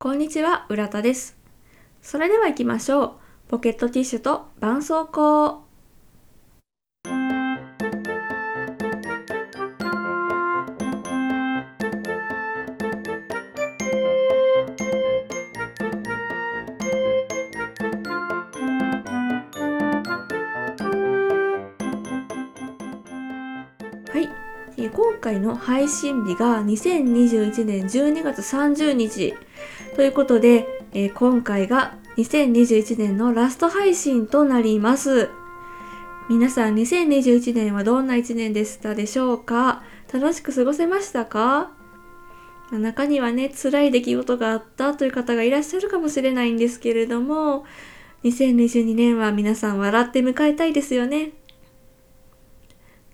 こんにちは、浦田です。それでは行きましょう。ポケットティッシュと絆創膏。はい、えー今回の配信日が2021年12月30日ということで、えー今回が2021年のラスト配信となります。皆さん2021年はどんな1年でしたでしょうか？楽しく過ごせましたか？中にはね、辛い出来事があったという方がいらっしゃるかもしれないんですけれども、2022年は皆さん笑って迎えたいですよね。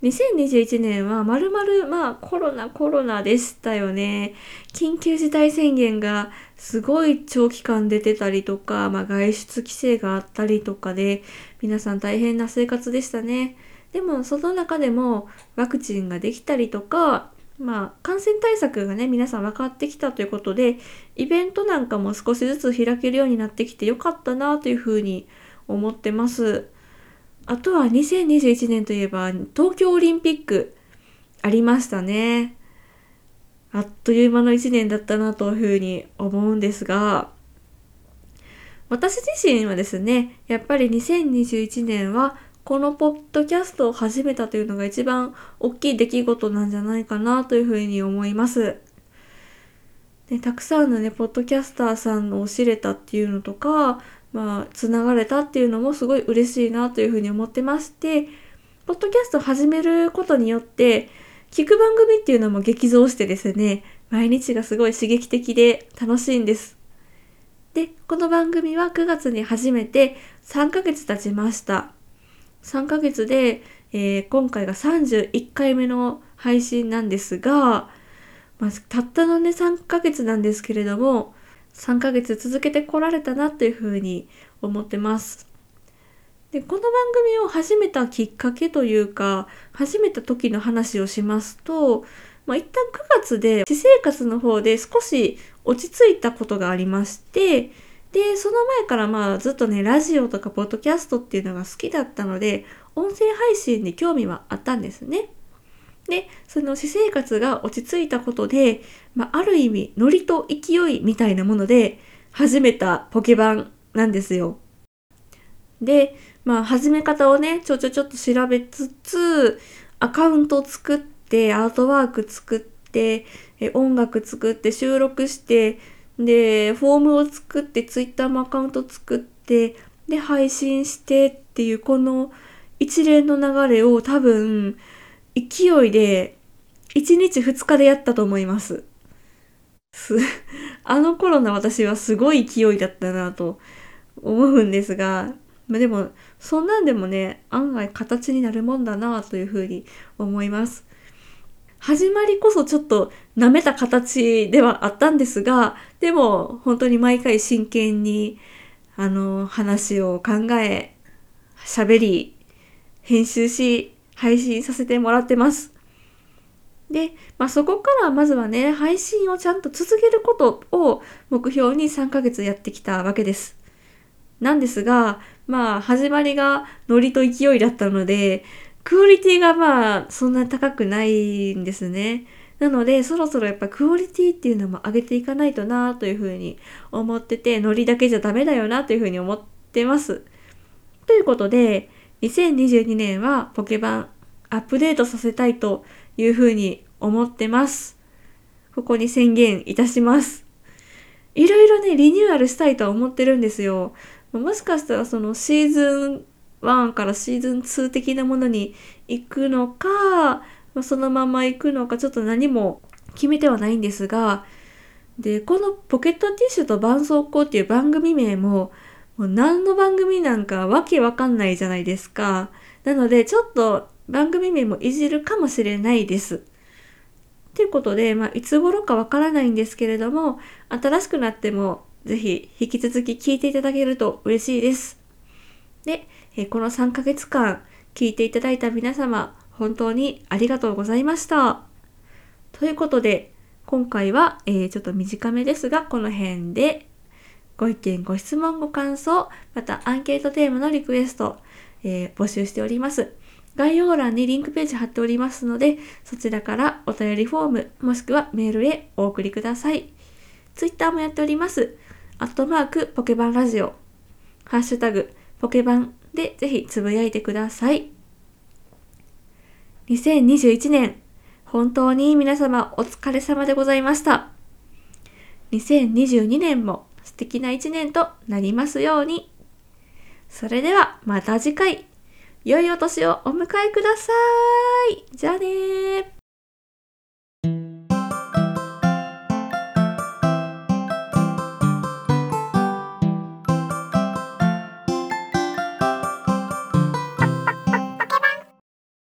2021年はまるまるまあコロナコロナでしたよね。緊急事態宣言がすごい長期間出てたりとか、まあ外出規制があったりとかで皆さん大変な生活でしたね。でもその中でもワクチンができたりとか、まあ感染対策がね皆さん分かってきたということでイベントなんかも少しずつ開けるようになってきてよかったなというふうに思ってます。あとは2021年といえば東京オリンピックありましたね。あっという間の1年だったなというふうに思うんですが、私自身はですね、やっぱり2021年はこのポッドキャストを始めたというのが一番大きい出来事なんじゃないかなというふうに思います。でたくさんのね、ポッドキャスターさんを知れたっていうのとか、まあ、つながれたっていうのもすごい嬉しいなというふうに思ってまして、ポッドキャスト始めることによって、聞く番組っていうのも激増してですね、毎日がすごい刺激的で楽しいんです。で、この番組は9月に始めて3ヶ月経ちました。3ヶ月で、えー今回が31回目の配信なんですが、まあ、たったのね3ヶ月なんですけれども、3ヶ月続けてこられたなというふうに思ってます。で、この番組を始めたきっかけというか、始めた時の話をしますと、まあ、一旦9月で私生活の方で少し落ち着いたことがありまして、で、その前からまあずっとね、ラジオとかポッドキャストっていうのが好きだったので、音声配信に興味はあったんですね。で、その私生活が落ち着いたことで、まあ、ある意味、ノリと勢いみたいなもので始めたポケバンなんですよ。で、まあ、始め方をね、ちょちょちょっと調べつつ、アカウント作って、アートワーク作って、音楽作って、収録して、で、フォームを作って、ツイッターもアカウント作って、で、配信してっていう、この一連の流れを多分、勢いで、1日2日でやったと思います。す、あの頃の私はすごい勢いだったなと思うんですが、まあ、でも、そんなんでもね、案外形になるもんだなというふうに思います。始まりこそちょっと舐めた形ではあったんですが、でも本当に毎回真剣に、あの、話を考え、喋り、編集し、配信させてもらってます。で、まあ、そこからまずはね、配信をちゃんと続けることを目標に3ヶ月やってきたわけです。なんですが、まあ、始まりがノリと勢いだったので、クオリティがまあ、そんな高くないんですね。なので、そろそろやっぱクオリティっていうのも上げていかないとなというふうに思ってて、ノリだけじゃダメだよなというふうに思ってます。ということで、2022年はポケバンアップデートさせたいというふうに思ってます。ここに宣言いたします。いろいろね、リニューアルしたいとは思ってるんですよ。もしかしたらそのシーズン1からシーズン2的なものに行くのか、そのまま行くのか、ちょっと何も決めてはないんですが、で、このポケットティッシュと絆創膏っていう番組名も、もう何の番組なんかわけわかんないじゃないですか。なので、ちょっと番組名もいじるかもしれないです。ということで、まあ、いつ頃かわからないんですけれども、新しくなっても、ぜひ引き続き聞いていただけると嬉しいです。で、えこの3ヶ月間聞いていただいた皆様、本当にありがとうございました。ということで、今回は、えー、ちょっと短めですが、この辺でご意見、ご質問、ご感想、またアンケートテーマのリクエスト、えー、募集しております。概要欄にリンクページ貼っておりますので、そちらからお便りフォーム、もしくはメールへお送りください。ツイッターもやっております。アットマークポケバンラジオ、ハッシュタグポケバンでぜひつぶやいてください。2021年、本当に皆様お疲れ様でございました。2022年も素敵な一年となりますように。それではまた次回、良いお年をお迎えください。じゃあね